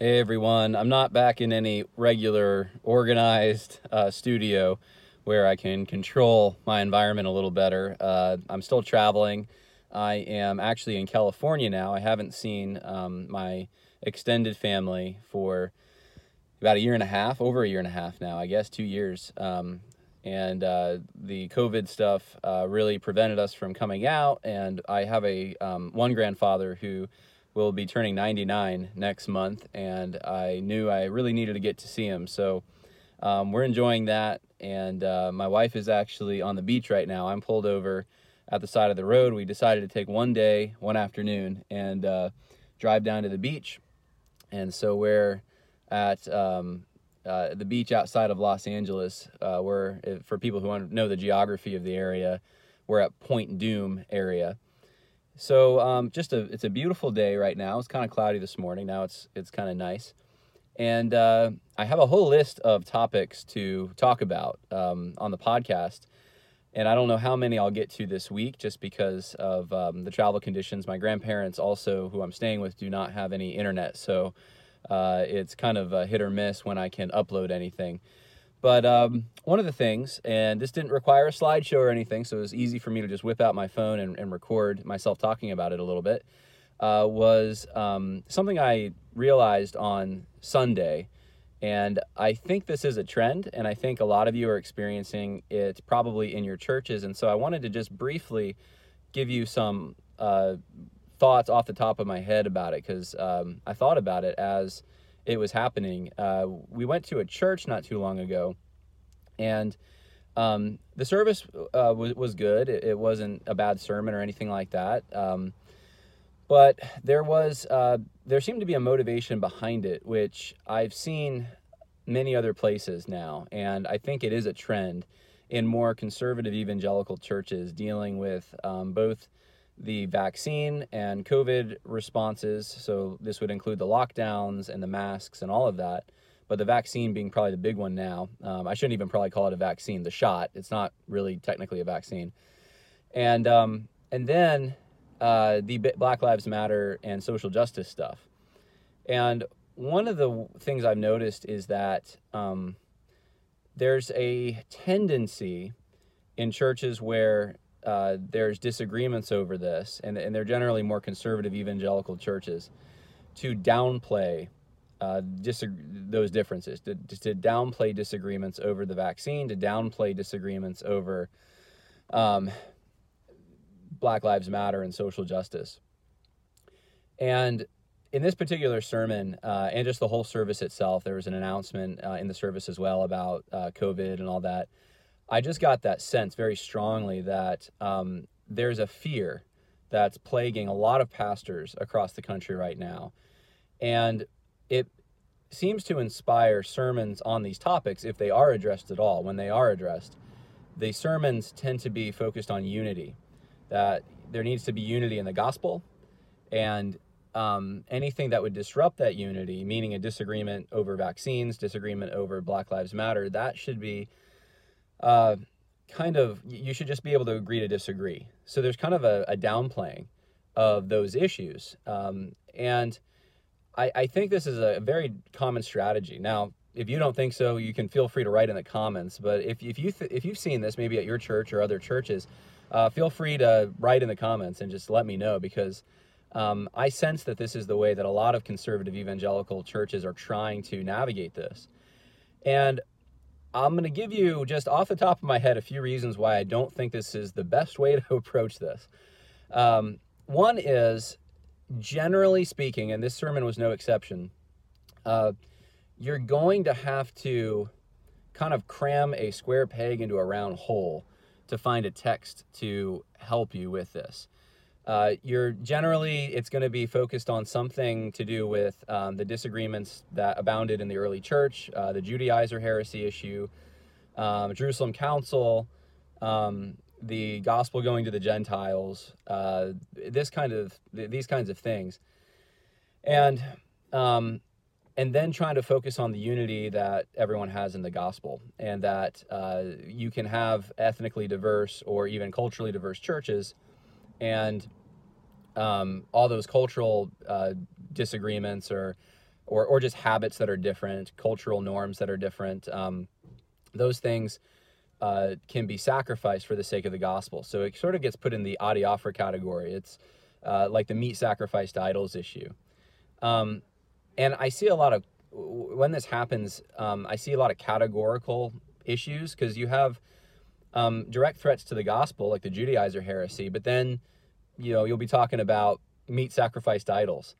Hey everyone, I'm not back in any regular organized uh, studio where I can control my environment a little better. Uh, I'm still traveling. I am actually in California now. I haven't seen um, my extended family for about a year and a half, over a year and a half now, I guess, two years. Um, and uh, the COVID stuff uh, really prevented us from coming out. And I have a um, one grandfather who will be turning 99 next month, and I knew I really needed to get to see him. So um, we're enjoying that, and uh, my wife is actually on the beach right now. I'm pulled over at the side of the road. We decided to take one day, one afternoon, and uh, drive down to the beach. And so we're at um, uh, the beach outside of Los Angeles. Uh, we're for people who know the geography of the area. We're at Point Dume area so um, just a it's a beautiful day right now. It's kind of cloudy this morning. Now it's it's kind of nice, and uh, I have a whole list of topics to talk about um, on the podcast. And I don't know how many I'll get to this week, just because of um, the travel conditions. My grandparents, also who I'm staying with, do not have any internet, so uh, it's kind of a hit or miss when I can upload anything. But um, one of the things, and this didn't require a slideshow or anything, so it was easy for me to just whip out my phone and, and record myself talking about it a little bit, uh, was um, something I realized on Sunday. And I think this is a trend, and I think a lot of you are experiencing it probably in your churches. And so I wanted to just briefly give you some uh, thoughts off the top of my head about it because um, I thought about it as it was happening. Uh, we went to a church not too long ago, and um, the service uh, was, was good. It, it, wasn't a bad sermon or anything like that. Um, but there was uh, there seemed to be a motivation behind it, which I've seen many other places now, and I think it is a trend in more conservative evangelical churches dealing with um, both the vaccine and COVID responses. So this would include the lockdowns and the masks and all of that. But the vaccine being probably the big one now. Um, I shouldn't even probably call it a vaccine. The shot. It's not really technically a vaccine. And um, and then uh, the Black Lives Matter and social justice stuff. And one of the things I've noticed is that um, there's a tendency in churches where uh, there's disagreements over this, and, and they're generally more conservative evangelical churches, to downplay uh, those differences, to, to downplay disagreements over the vaccine, to downplay disagreements over um, Black Lives Matter and social justice. And in this particular sermon, uh, and just the whole service itself, there was an announcement uh, in the service as well about uh, COVID and all that. I just got that sense very strongly that um, there's a fear that's plaguing a lot of pastors across the country right now. And it seems to inspire sermons on these topics if they are addressed at all. When they are addressed, the sermons tend to be focused on unity, that there needs to be unity in the gospel, and um, anything that would disrupt that unity, meaning a disagreement over vaccines, disagreement over Black Lives Matter, that should be uh, kind of you should just be able to agree to disagree. So there's kind of a, a downplaying of those issues, um, and I, I think this is a very common strategy. Now, if you don't think so, you can feel free to write in the comments. But if, if you th- if you've seen this maybe at your church or other churches, uh, feel free to write in the comments and just let me know because um, I sense that this is the way that a lot of conservative evangelical churches are trying to navigate this. And I'm going to give you just off the top of my head a few reasons why I don't think this is the best way to approach this. Um, one is, generally speaking, and this sermon was no exception, uh, you're going to have to kind of cram a square peg into a round hole to find a text to help you with this. Uh, you're generally it's going to be focused on something to do with um, the disagreements that abounded in the early church, uh, the Judaizer heresy issue, um, Jerusalem Council, um, the gospel going to the Gentiles, uh, this kind of these kinds of things, and um, and then trying to focus on the unity that everyone has in the gospel, and that uh, you can have ethnically diverse or even culturally diverse churches, and um, all those cultural uh, disagreements or or or just habits that are different, cultural norms that are different. Um, those things uh, can be sacrificed for the sake of the gospel. So it sort of gets put in the adiaphora category. It's uh, like the meat sacrificed to idols issue. Um, and I see a lot of when this happens, um, I see a lot of categorical issues because you have um, direct threats to the gospel, like the Judaizer heresy, but then you know you'll be talking about meat sacrificed idols,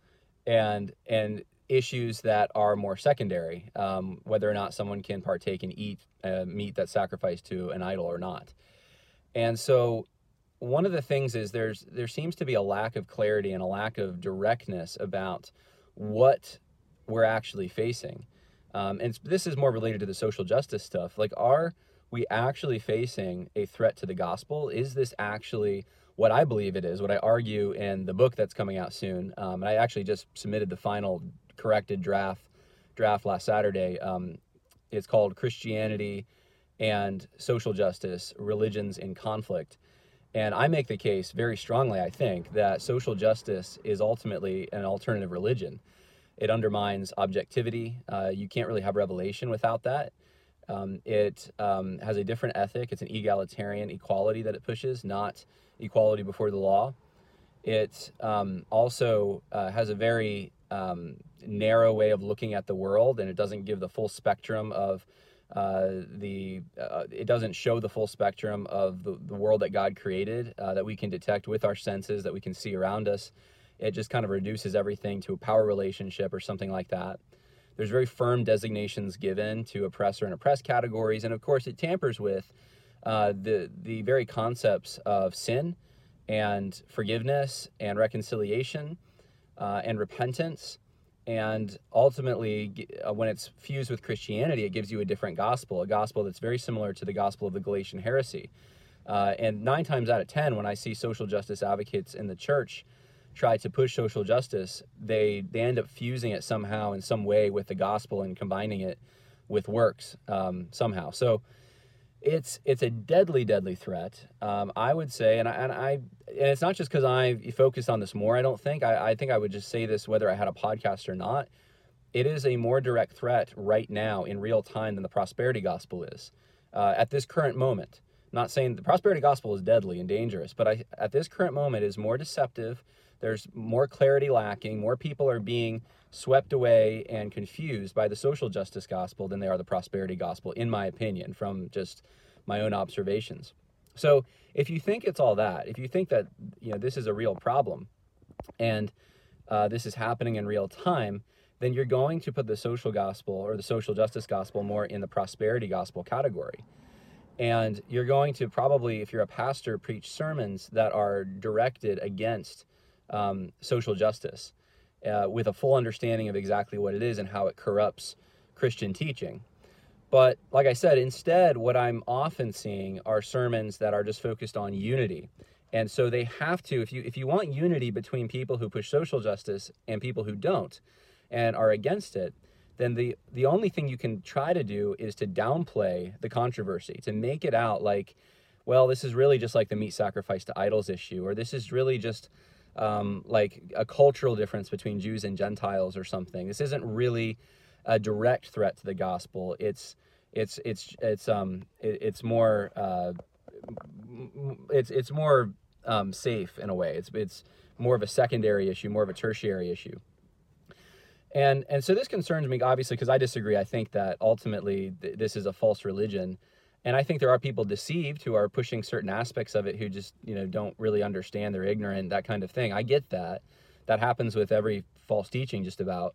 and and issues that are more secondary, um, whether or not someone can partake and eat uh, meat that's sacrificed to an idol or not. And so, one of the things is there's there seems to be a lack of clarity and a lack of directness about what we're actually facing. Um, and this is more related to the social justice stuff. Like, are we actually facing a threat to the gospel? Is this actually what I believe it is? What I argue in the book that's coming out soon. Um, and I actually just submitted the final corrected draft draft last Saturday. Um, it's called Christianity and Social Justice: Religions in Conflict. And I make the case very strongly, I think, that social justice is ultimately an alternative religion. It undermines objectivity. Uh, you can't really have revelation without that. Um, it um, has a different ethic. It's an egalitarian equality that it pushes, not equality before the law. It um, also uh, has a very um, narrow way of looking at the world, and it doesn't give the full spectrum of uh, the. Uh, it doesn't show the full spectrum of the, the world that God created uh, that we can detect with our senses, that we can see around us. It just kind of reduces everything to a power relationship or something like that. There's very firm designations given to oppressor and oppressed categories, and of course, it tampers with uh, the the very concepts of sin and forgiveness and reconciliation uh, and repentance. And ultimately, uh, when it's fused with Christianity, it gives you a different gospel, a gospel that's very similar to the gospel of the Galatian heresy. Uh, and nine times out of ten, when I see social justice advocates in the church try to push social justice, they they end up fusing it somehow in some way with the gospel and combining it with works um, somehow. So it's it's a deadly, deadly threat. Um, I would say, and I, and I, and it's not just because I focused on this more. I don't think I, I think I would just say this whether I had a podcast or not. It is a more direct threat right now in real time than the prosperity gospel is uh, at this current moment. Not saying the prosperity gospel is deadly and dangerous, but I, at this current moment is more deceptive. There's more clarity lacking. More people are being swept away and confused by the social justice gospel than they are the prosperity gospel, in my opinion, from just my own observations. So if you think it's all that, if you think that you know this is a real problem, and uh, this is happening in real time, then you're going to put the social gospel or the social justice gospel more in the prosperity gospel category. And you're going to probably, if you're a pastor, preach sermons that are directed against um, social justice uh, with a full understanding of exactly what it is and how it corrupts Christian teaching. But like I said, instead, what I'm often seeing are sermons that are just focused on unity. And so they have to, if you if you want unity between people who push social justice and people who don't and are against it, then the the only thing you can try to do is to downplay the controversy, to make it out like, well, this is really just like the meat sacrifice to idols issue, or this is really just um, like a cultural difference between Jews and Gentiles or something. This isn't really a direct threat to the gospel. It's it's it's it's um it, it's more uh, it's it's more um, safe in a way. It's it's more of a secondary issue, more of a tertiary issue. And and so this concerns me obviously because I disagree. I think that ultimately th- this is a false religion and I think there are people deceived who are pushing certain aspects of it who just, you know, don't really understand, they're ignorant, that kind of thing. I get that. That happens with every false teaching just about.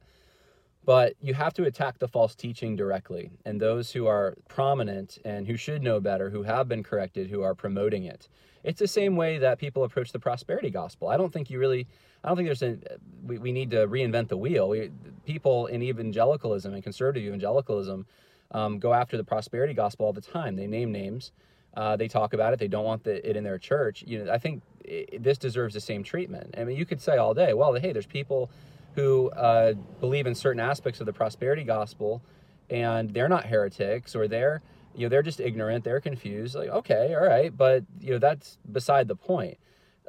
But you have to attack the false teaching directly. And those who are prominent and who should know better, who have been corrected, who are promoting it. It's the same way that people approach the prosperity gospel. I don't think you really, I don't think there's a, we, we need to reinvent the wheel. We, people in evangelicalism and conservative evangelicalism um, go after the prosperity gospel all the time. They name names, uh, they talk about it. They don't want the, it in their church. You know, I think it, this deserves the same treatment. I mean, you could say all day, well, hey, there's people who uh, believe in certain aspects of the prosperity gospel, and they're not heretics, or they're you know they're just ignorant, they're confused. Like, okay, all right, but you know that's beside the point.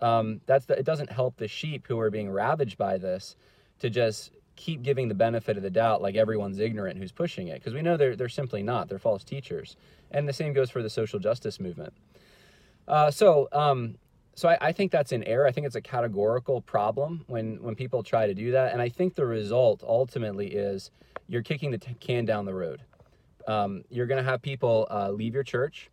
Um, that's the, it doesn't help the sheep who are being ravaged by this to just keep giving the benefit of the doubt like everyone's ignorant who's pushing it because we know they're, they're simply not they're false teachers and the same goes for the social justice movement uh, so um, so I, I, think that's an error i think it's a categorical problem when when people try to do that and i think the result ultimately is you're kicking the t- can down the road um, you're going to have people uh, leave your church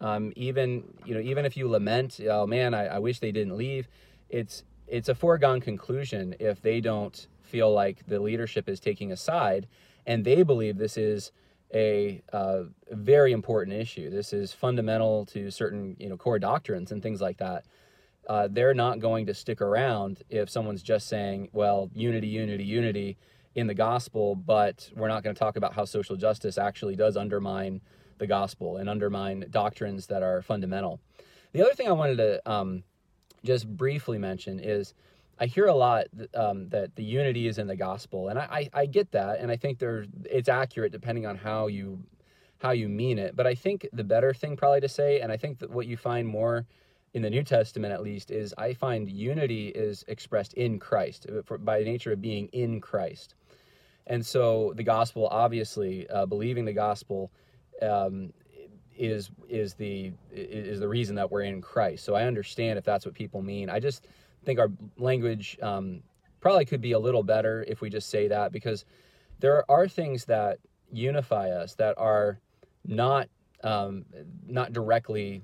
um, even you know even if you lament oh man I, I wish they didn't leave it's it's a foregone conclusion if they don't feel like the leadership is taking a side and they believe this is a uh, very important issue. This is fundamental to certain you know core doctrines and things like that. Uh, they're not going to stick around if someone's just saying, "Well, unity, unity, unity." in the gospel, but we're not going to talk about how social justice actually does undermine the gospel and undermine doctrines that are fundamental. The other thing I wanted to um, just briefly mention is I hear a lot um, that the unity is in the gospel, and I, I, I get that, and I think there it's accurate depending on how you how you mean it. But I think the better thing probably to say, and I think that what you find more in the New Testament at least is I find unity is expressed in Christ uh, for, by nature of being in Christ, and so the gospel obviously uh, believing the gospel um, is is the is the reason that we're in Christ. So I understand if that's what people mean. I just think our language um, probably could be a little better if we just say that because there are things that unify us that are not um, not directly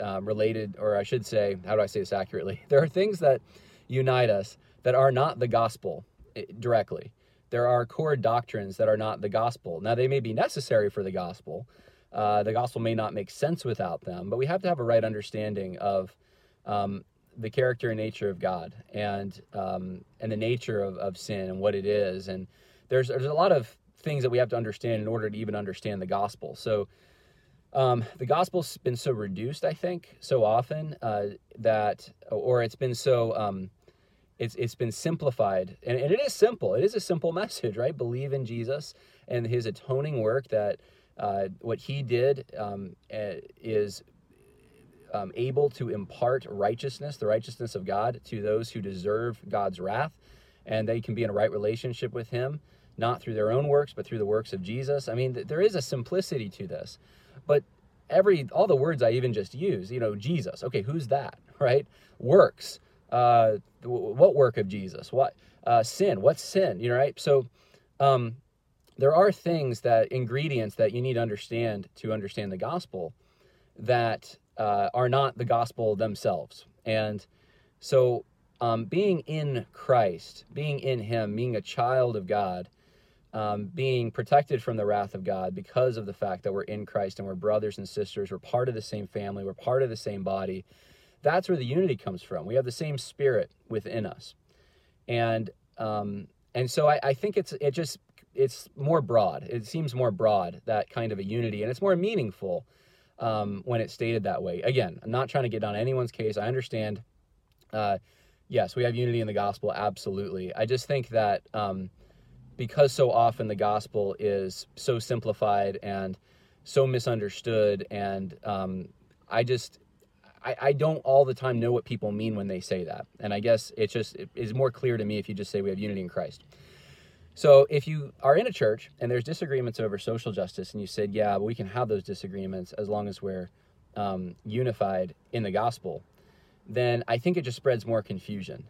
um, related, or I should say, how do I say this accurately? There are things that unite us that are not the gospel eh, directly. There are core doctrines that are not the gospel. Now, they may be necessary for the gospel, uh, the gospel may not make sense without them, but we have to have a right understanding of um, the character and nature of God and um, and the nature of, of sin and what it is. And there's there's a lot of things that we have to understand in order to even understand the gospel. So um, the gospel's been so reduced, I think, so often uh, that, or it's been so, um, it's it's been simplified, and, and, it is simple. It is a simple message, right? Believe in Jesus and His atoning work that uh, what he did um, eh, is um, able to impart righteousness, the righteousness of God, to those who deserve God's wrath, and they can be in a right relationship with Him, not through their own works, but through the works of Jesus. I mean, th- there is a simplicity to this, every all the words I even just use, you know, Jesus. Okay, who's that? Right? Works. Uh, what work of Jesus? What uh, sin? What's sin? You know, right? So. Um, there are things that ingredients that you need to understand to understand the gospel that uh, are not the gospel themselves and so um, being in christ being in him being a child of god um, being protected from the wrath of god because of the fact that we're in christ and we're brothers and sisters we're part of the same family we're part of the same body that's where the unity comes from we have the same spirit within us and um, and so I, I think it's it just it's more broad. It seems more broad that kind of a unity, and it's more meaningful um, when it's stated that way. Again, I'm not trying to get on anyone's case. I understand. Uh, yes, we have unity in the gospel, absolutely. I just think that um, because so often the gospel is so simplified and so misunderstood, and um, I just I, I, don't all the time know what people mean when they say that, and I guess it just it is more clear to me if you just say we have unity in Christ. So if you are in a church and there's disagreements over social justice, and you said, yeah, we can have those disagreements as long as we're um, unified in the gospel, then I think it just spreads more confusion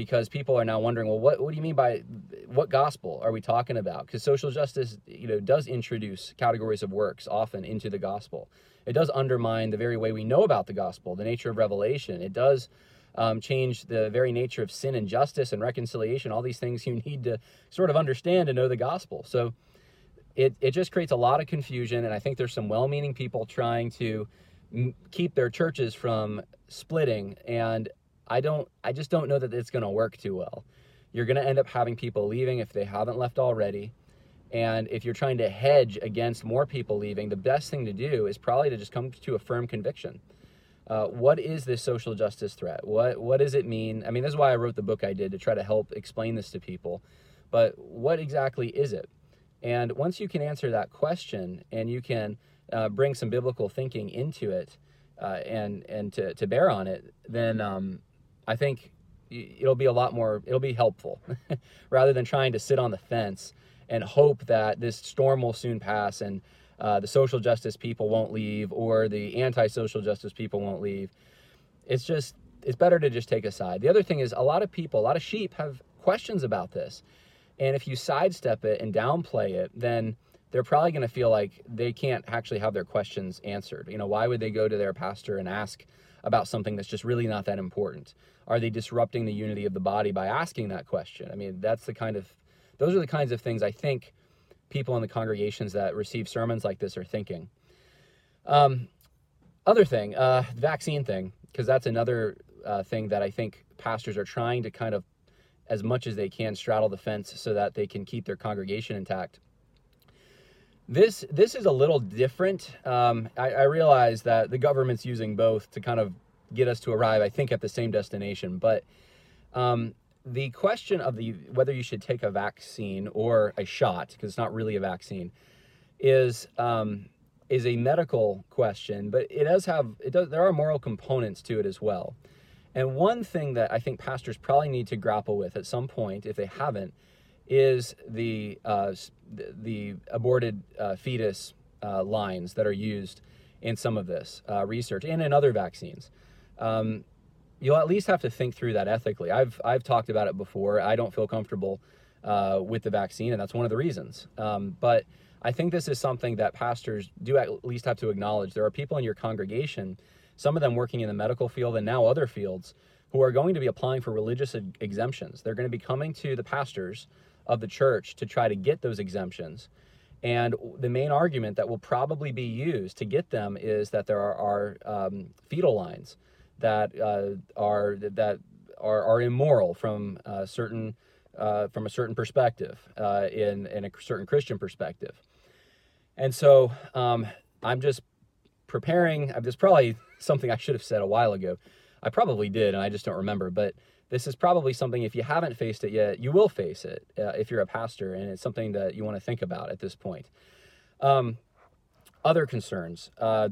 because people are now wondering, well, what, what do you mean by what gospel are we talking about? Because social justice, you know, does introduce categories of works often into the gospel. It does undermine the very way we know about the gospel, the nature of revelation. It does um, change the very nature of sin and justice and reconciliation, all these things you need to sort of understand to know the gospel. So it, it just creates a lot of confusion. And I think there's some well meaning people trying to m- keep their churches from splitting. And I don't, I just don't know that it's going to work too well. You're going to end up having people leaving if they haven't left already. And if you're trying to hedge against more people leaving, the best thing to do is probably to just come to a firm conviction uh, what is this social justice threat? What what does it mean? I mean, this is why I wrote the book I did to try to help explain this to people. But what exactly is it? And once you can answer that question and you can uh, bring some biblical thinking into it uh, and and to, to bear on it, then um, I think it'll be a lot more it'll be helpful rather than trying to sit on the fence and hope that this storm will soon pass and uh, the social justice people won't leave or the anti-social justice people won't leave. It's just it's better to just take a side. The other thing is a lot of people a lot of sheep have questions about this. And if you sidestep it and downplay it then they're probably going to feel like they can't actually have their questions answered. You know why would they go to their pastor and ask about something that's just really not that important are they disrupting the unity of the body by asking that question i mean that's the kind of those are the kinds of things i think people in the congregations that receive sermons like this are thinking. Um, other thing, uh, vaccine thing, because that's another uh, thing that I think pastors are trying to kind of, as much as they can, straddle the fence so that they can keep their congregation intact. This this is a little different. Um, I, I realize that the government's using both to kind of get us to arrive, I think, at the same destination, but um, the question of the whether you should take a vaccine or a shot because it's not really a vaccine is um, is a medical question, but it does have it does there are moral components to it as well. And one thing that I think pastors probably need to grapple with at some point, if they haven't, is the uh, the aborted uh, fetus uh, lines that are used in some of this uh, research and in other vaccines. Um, you'll at least have to think through that ethically. I've I've talked about it before. I don't feel comfortable uh, with the vaccine, and that's one of the reasons. Um, but I think this is something that pastors do at least have to acknowledge. There are people in your congregation, some of them working in the medical field and now other fields, who are going to be applying for religious exemptions. They're going to be coming to the pastors of the church to try to get those exemptions. And the main argument that will probably be used to get them is that there are, are um, fetal lines that uh, are that are, are immoral from a certain uh, from a certain perspective uh, in in a certain Christian perspective. And so um, I'm just preparing. This probably something I should have said a while ago. I probably did, and I just don't remember. But this is probably something if you haven't faced it yet, you will face it uh, if you're a pastor, and it's something that you want to think about at this point. Um, other concerns. Uh,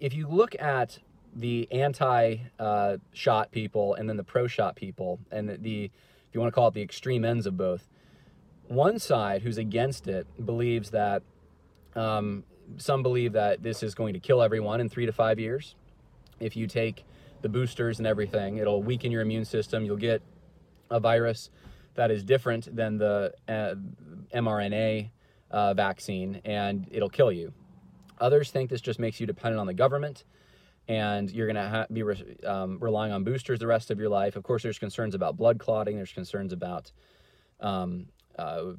if you look at the anti-shot uh, people and then the pro-shot people, and the, if you want to call it the extreme ends of both. One side, who's against it, believes that um, some believe that this is going to kill everyone in three to five years. If you take the boosters and everything, it'll weaken your immune system. You'll get a virus that is different than the uh, mRNA uh, vaccine, and it'll kill you. Others think this just makes you dependent on the government and you're going to ha- be re- um, relying on boosters the rest of your life. Of course, there's concerns about blood clotting. There's concerns about um, uh,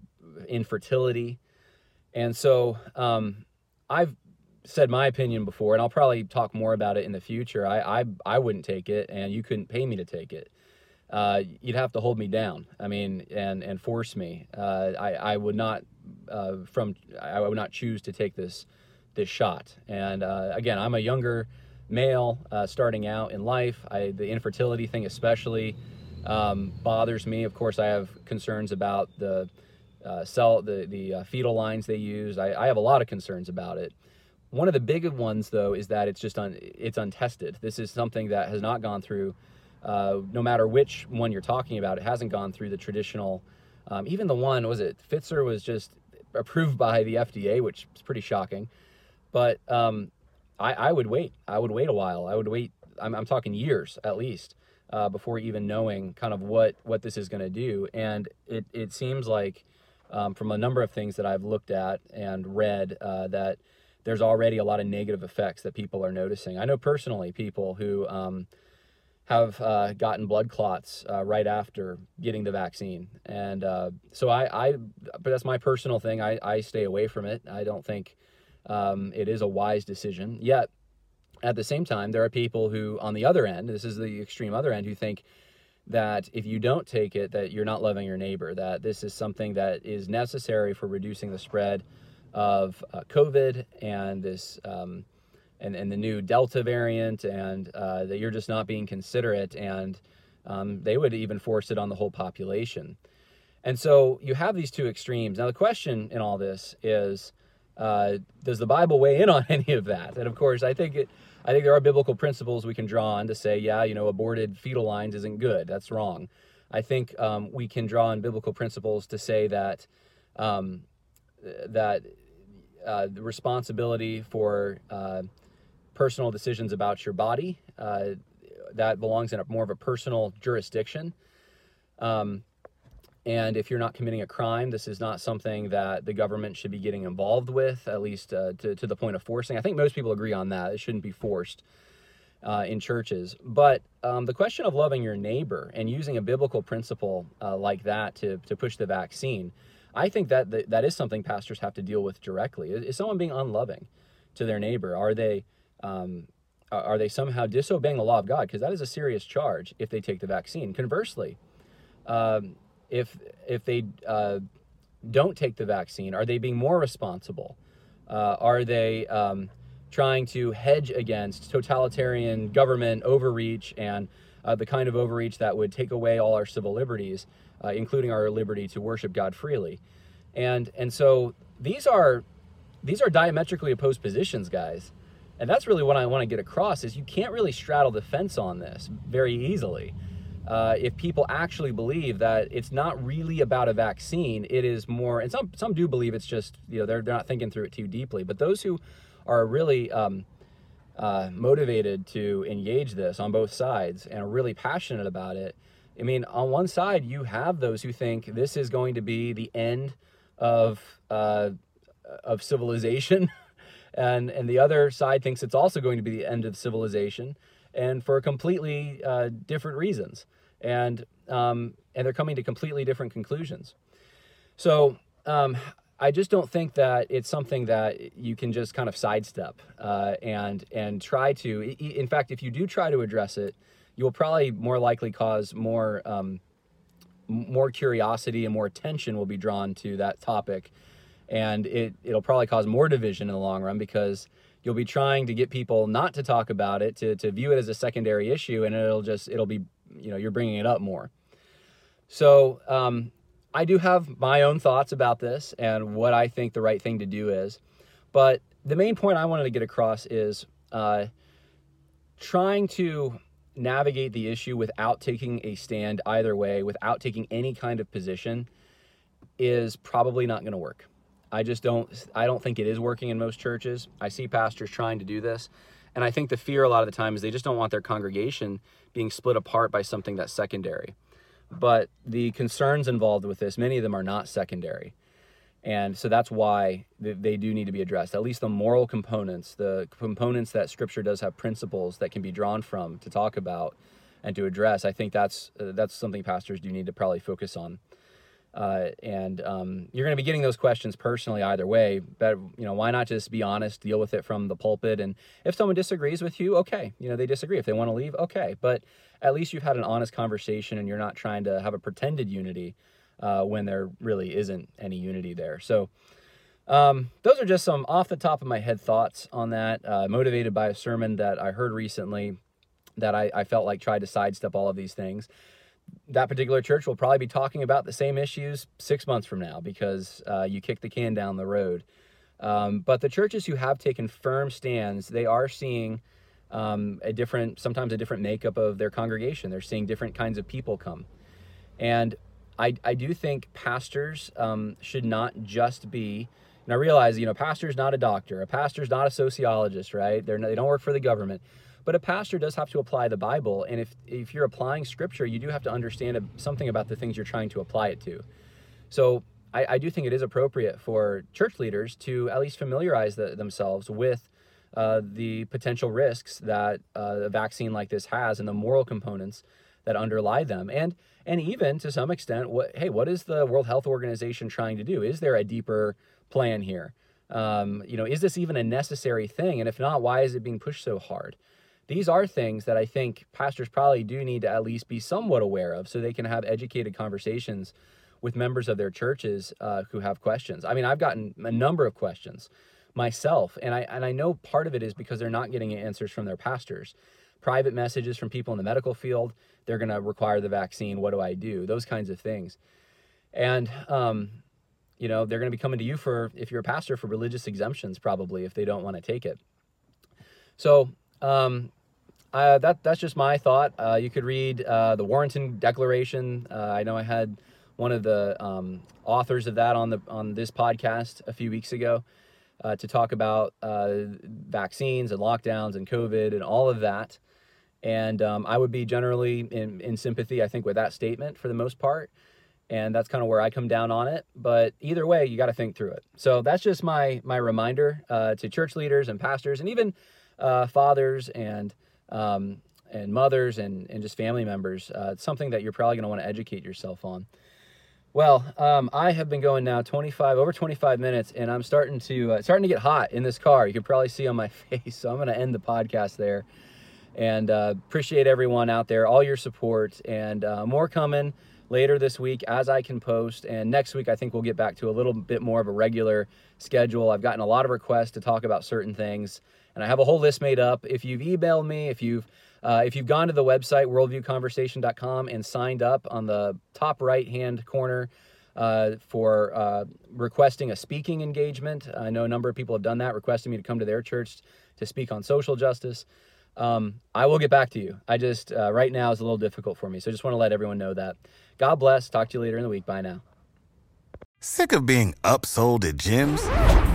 infertility, and so um, I've said my opinion before, and I'll probably talk more about it in the future. I I, I wouldn't take it, and you couldn't pay me to take it. Uh, you'd have to hold me down. I mean, and and force me. Uh, I I would not uh, from I would not choose to take this this shot. And uh, again, I'm a younger male uh, starting out in life. I, the infertility thing, especially, um, bothers me. Of course, I have concerns about the uh, cell, the the fetal lines they use. I, I, have a lot of concerns about it. One of the big ones, though, is that it's just un, it's untested. This is something that has not gone through. Uh, no matter which one you're talking about, it hasn't gone through the traditional. Um, even the one was it Pfizer was just approved by the FDA, which is pretty shocking. But um, I, I would wait. I would wait a while. I would wait. I'm, I'm talking years at least uh, before even knowing kind of what what this is going to do. And it it seems like um, from a number of things that I've looked at and read uh, that there's already a lot of negative effects that people are noticing. I know personally people who um, have uh, gotten blood clots uh, right after getting the vaccine, and uh, so I, I, but that's my personal thing. I, I stay away from it. I don't think um, it is a wise decision. Yet, at the same time, there are people who, on the other end, this is the extreme other end, who think that if you don't take it, that you're not loving your neighbor. That this is something that is necessary for reducing the spread of uh, COVID and this. Um, and, and the new Delta variant, and uh, that you're just not being considerate, and um, they would even force it on the whole population. And so you have these two extremes. Now, the question in all this is uh, does the Bible weigh in on any of that? And of course, I think it, I think there are biblical principles we can draw on to say, yeah, you know, aborted fetal lines isn't good. That's wrong. I think um, we can draw on biblical principles to say that um, that uh, the responsibility for uh, personal decisions about your body uh, that belongs in a more of a personal jurisdiction. Um, and if you're not committing a crime, this is not something that the government should be getting involved with, at least uh, to, to the point of forcing. I think most people agree on that. It shouldn't be forced uh, in churches. But um, the question of loving your neighbor and using a biblical principle uh, like that to, to push the vaccine, I think that, that that is something pastors have to deal with directly. Is, is someone being unloving to their neighbor? Are they um, are they somehow disobeying the law of God? Because that is a serious charge if they take the vaccine. Conversely, um, if if they uh, don't take the vaccine, are they being more responsible? Uh, are they um, trying to hedge against totalitarian government overreach and uh, the kind of overreach that would take away all our civil liberties, uh, including our liberty to worship God freely? And and so these are these are diametrically opposed positions, guys. And that's really what I want to get across is you can't really straddle the fence on this very easily uh, if people actually believe that it's not really about a vaccine, it is more, and some some do believe it's just you know they're they're not thinking through it too deeply. But those who are really um, uh, motivated to engage this on both sides and are really passionate about it, I mean, on one side you have those who think this is going to be the end of uh, of civilization, and and the other side thinks it's also going to be the end of civilization and for completely uh, different reasons. And, um, and they're coming to completely different conclusions. So um, I just don't think that it's something that you can just kind of sidestep uh, and, and try to. In fact, if you do try to address it, you'll probably more likely cause more, um, more curiosity and more attention will be drawn to that topic. And it, it'll probably cause more division in the long run because you'll be trying to get people not to talk about it to, to view it as a secondary issue and it'll just it'll be you know you're bringing it up more so um, i do have my own thoughts about this and what i think the right thing to do is but the main point i wanted to get across is uh, trying to navigate the issue without taking a stand either way without taking any kind of position is probably not going to work I just don't I don't think it is working in most churches. I see pastors trying to do this. And I think the fear a lot of the time is they just don't want their congregation being split apart by something that's secondary. But the concerns involved with this, many of them are not secondary. And so that's why they do need to be addressed. At least the moral components, the components that scripture does have principles that can be drawn from to talk about and to address. I think that's uh, that's something pastors do need to probably focus on. Uh, and um, you're going to be getting those questions personally either way. But you know, why not just be honest, deal with it from the pulpit, and if someone disagrees with you, okay, you know they disagree. If they want to leave, okay. But at least you've had an honest conversation, and you're not trying to have a pretended unity uh, when there really isn't any unity there. So. Um, those are just some off the top of my head thoughts on that, uh, motivated by a sermon that I heard recently that I, I felt like tried to sidestep all of these things that particular church will probably be talking about the same issues six months from now because uh, you kicked the can down the road. Um, but the churches who have taken firm stands, they are seeing um, a different, sometimes a different makeup of their congregation. They're seeing different kinds of people come. And I, I do think pastors um, should not just be, and I realize, you know, a pastor's not a doctor, a pastor's not a sociologist, right? They're, they don't work for the government. But a pastor does have to apply the Bible, and if if you're applying Scripture, you do have to understand something about the things you're trying to apply it to. So I, I do think it is appropriate for church leaders to at least familiarize the, themselves with uh, the potential risks that uh, a vaccine like this has and the moral components that underlie them, and and even to some extent, what hey, what is the World Health Organization trying to do? Is there a deeper plan here? Um, you know, is this even a necessary thing? And if not, why is it being pushed so hard? these are things that I think pastors probably do need to at least be somewhat aware of so they can have educated conversations with members of their churches uh, who have questions. I mean, I've gotten a number of questions myself, and I and I know part of it is because they're not getting answers from their pastors. Private messages from people in the medical field, they're going to require the vaccine. What do I do? Those kinds of things, and um, you know, they're going to be coming to you for if you're a pastor for religious exemptions, probably if they don't want to take it. So Um, uh, that that's just my thought. Uh, you could read uh, the Warrenton Declaration. Uh, I know I had one of the um, authors of that on the on this podcast a few weeks ago uh, to talk about uh, vaccines and lockdowns and COVID and all of that. And um, I would be generally in, in sympathy, I think, with that statement for the most part. And that's kind of where I come down on it. But either way, you got to think through it. So that's just my my reminder to church leaders and pastors and even fathers and um, and mothers and, and just family members. Uh, it's something that you're probably going to want to educate yourself on. Well, um, I have been going now 25 over 25 minutes, and I'm starting to uh, starting to get hot in this car. You can probably see on my face, so I'm going to end the podcast there. And uh, appreciate everyone out there, all your support, and uh, more coming later this week as I can post. And next week, I think we'll get back to a little bit more of a regular schedule. I've gotten a lot of requests to talk about certain things and I have a whole list made up. If you've emailed me, if you've uh, if you've gone to the website worldviewconversation.com and signed up on the top right hand corner uh, for uh, requesting a speaking engagement, I know a number of people have done that, requesting me to come to their church to speak on social justice. Um, I will get back to you. I just uh, right now is a little difficult for me, so I just want to let everyone know that. God bless. Talk to you later in the week. Bye now. Sick of being upsold at gyms?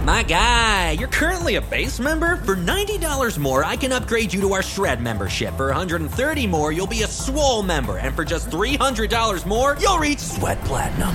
My guy, you're currently a base member. For $90 more, I can upgrade you to our Shred membership. For 130 more, you'll be a Swole member. And for just $300 more, you'll reach Sweat Platinum.